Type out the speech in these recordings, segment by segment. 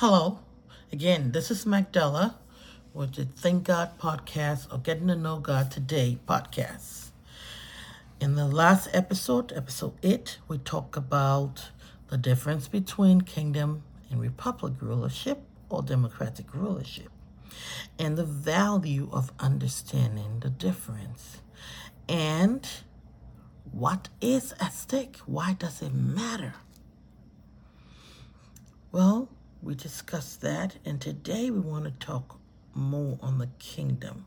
Hello. Again, this is Magdala with the Thank God podcast or Getting to Know God Today podcast. In the last episode, episode 8, we talked about the difference between kingdom and republic rulership or democratic rulership and the value of understanding the difference and what is at stake. Why does it matter? Well, we discussed that, and today we want to talk more on the kingdom,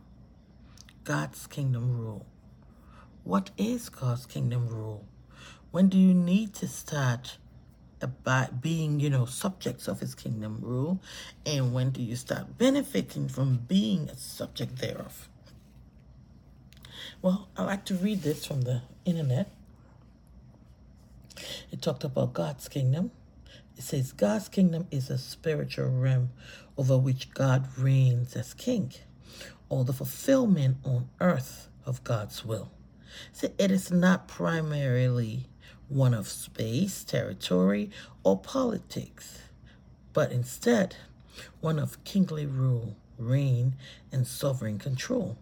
God's kingdom rule. What is God's kingdom rule? When do you need to start about being, you know, subjects of his kingdom rule? And when do you start benefiting from being a subject thereof? Well, I like to read this from the internet. It talked about God's kingdom. It says God's kingdom is a spiritual realm over which God reigns as king, or the fulfillment on earth of God's will. So it is not primarily one of space, territory, or politics, but instead one of kingly rule, reign, and sovereign control.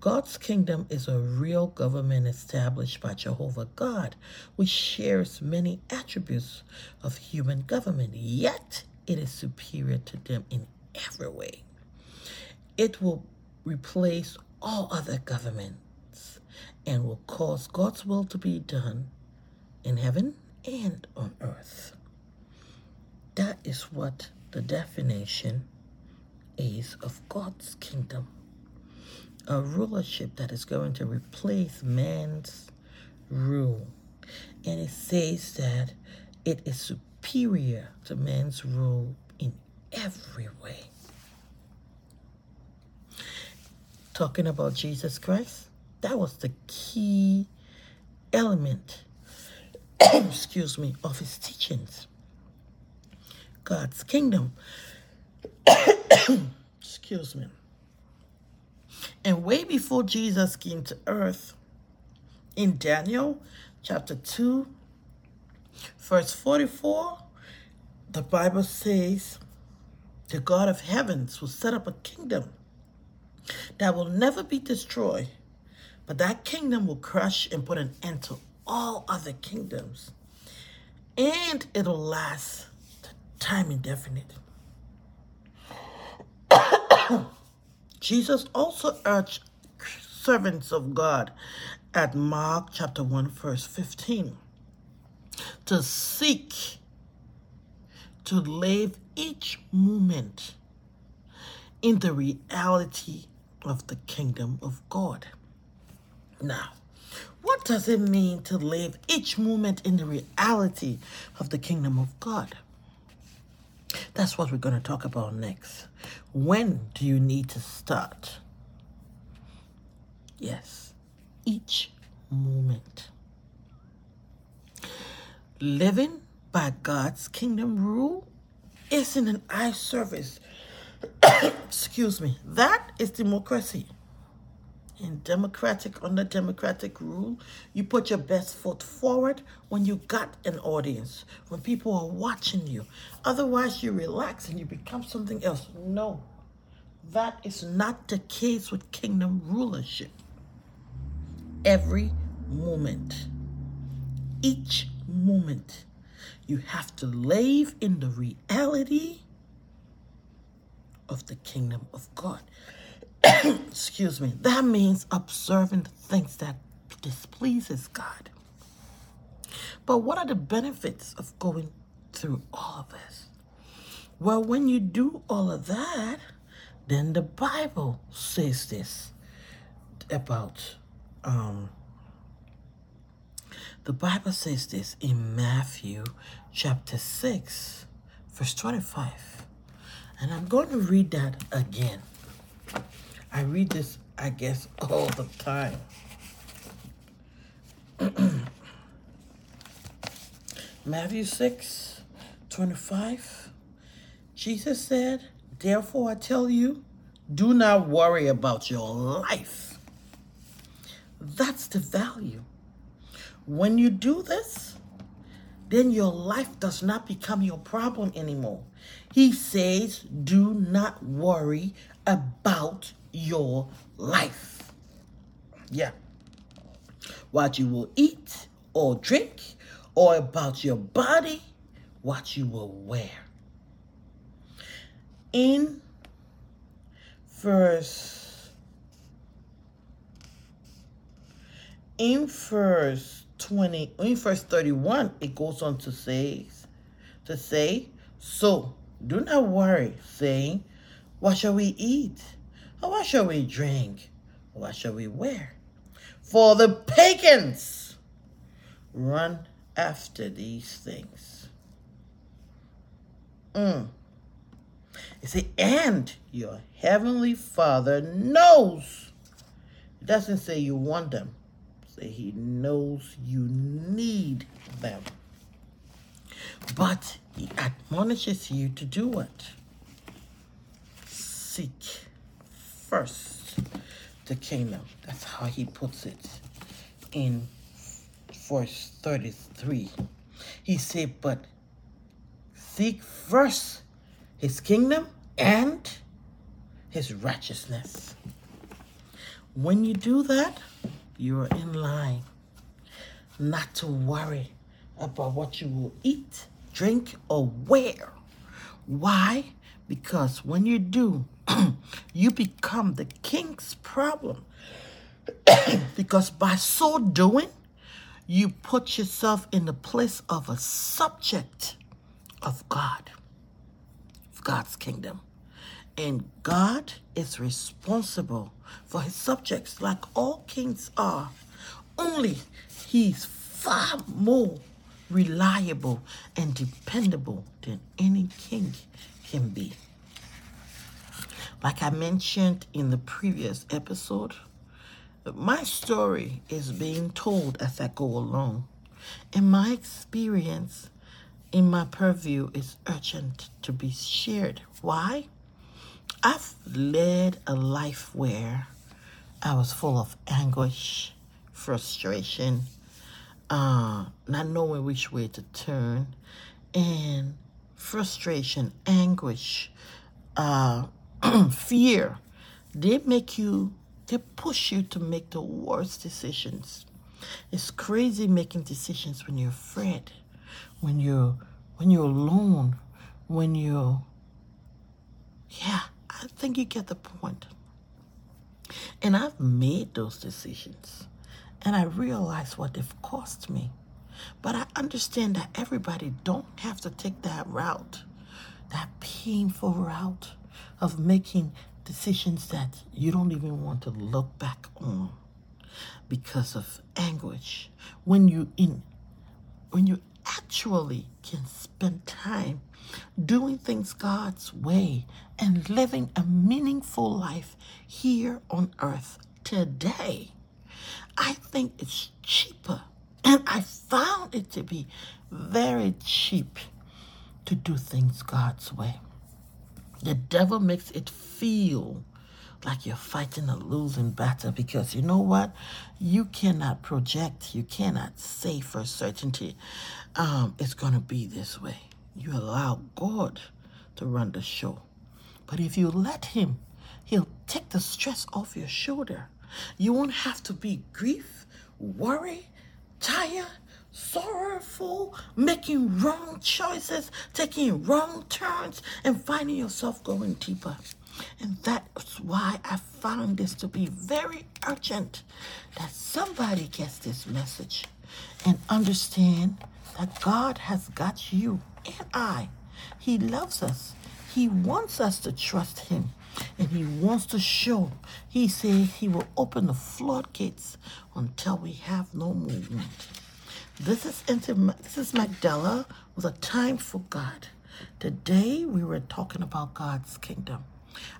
God's kingdom is a real government established by Jehovah God, which shares many attributes of human government, yet it is superior to them in every way. It will replace all other governments and will cause God's will to be done in heaven and on earth. That is what the definition is of God's kingdom a rulership that is going to replace man's rule. And it says that it is superior to man's rule in every way. Talking about Jesus Christ, that was the key element, excuse me, of his teachings. God's kingdom. excuse me. And way before Jesus came to earth, in Daniel chapter 2, verse 44, the Bible says, The God of heavens will set up a kingdom that will never be destroyed, but that kingdom will crush and put an end to all other kingdoms. And it'll last time indefinite. Jesus also urged servants of God at Mark chapter 1, verse 15 to seek to live each moment in the reality of the kingdom of God. Now, what does it mean to live each moment in the reality of the kingdom of God? That's what we're going to talk about next. When do you need to start? Yes, each moment. Living by God's kingdom rule isn't an eye service. Excuse me. That is democracy in democratic under democratic rule you put your best foot forward when you got an audience when people are watching you. Otherwise you relax and you become something else. No. That is not the case with kingdom rulership. Every moment each moment you have to live in the reality of the kingdom of god excuse me, that means observing the things that displeases God. But what are the benefits of going through all of this? Well, when you do all of that, then the Bible says this about um the Bible says this in Matthew chapter 6 verse 25. And I'm going to read that again. I read this, I guess, all the time. Matthew 6 25. Jesus said, Therefore I tell you, do not worry about your life. That's the value. When you do this, then your life does not become your problem anymore. He says, do not worry about your life. Yeah. What you will eat or drink, or about your body, what you will wear. In verse in verse 20 in verse 31 it goes on to say to say so do not worry saying what shall we eat what shall we drink what shall we wear for the pagans run after these things mm. You see, and your heavenly Father knows. It doesn't say you want them. Say he knows you need them. But he admonishes you to do what? Seek first the kingdom. That's how he puts it in verse 33. He said, but seek first his kingdom and his righteousness. When you do that, you're in line not to worry about what you will eat, drink, or wear. Why? Because when you do, you become the king's problem. because by so doing, you put yourself in the place of a subject of God. of God's kingdom. And God is responsible for his subjects like all kings are. Only he's far more reliable and dependable than any king can be. Like I mentioned in the previous episode, my story is being told as I go along. In my experience, in my purview is urgent to be shared. Why? I've led a life where I was full of anguish, frustration, uh, not knowing which way to turn, and frustration, anguish, uh, fear. They make you, they push you to make the worst decisions. It's crazy making decisions when you're afraid when you're when you're alone, when you're yeah, I think you get the point. And I've made those decisions. And I realize what they've cost me. But I understand that everybody don't have to take that route, that painful route of making decisions that you don't even want to look back on because of anguish. When you in when you actually can spend time doing things God's way and living a meaningful life here on earth today. I think it's cheaper, and I found it to be very cheap to do things God's way. The devil makes it feel like you're fighting a losing battle because you know what? You cannot project, you cannot say for certainty um, it's going to be this way. You allow God to run the show. But if you let Him, He'll take the stress off your shoulder. You won't have to be grief, worry, tired, sorrowful, making wrong choices, taking wrong turns, and finding yourself going deeper. And that's why I found this to be very urgent that somebody gets this message and understand that God has got you and I. He loves us. He wants us to trust Him. And He wants to show. He says He will open the floodgates until we have no movement. This is this is Magdala with a time for God. Today we were talking about God's kingdom.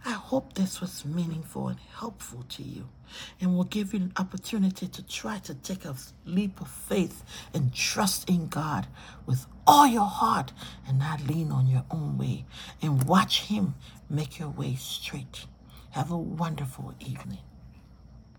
I hope this was meaningful and helpful to you and will give you an opportunity to try to take a leap of faith and trust in God with all your heart and not lean on your own way and watch Him make your way straight. Have a wonderful evening.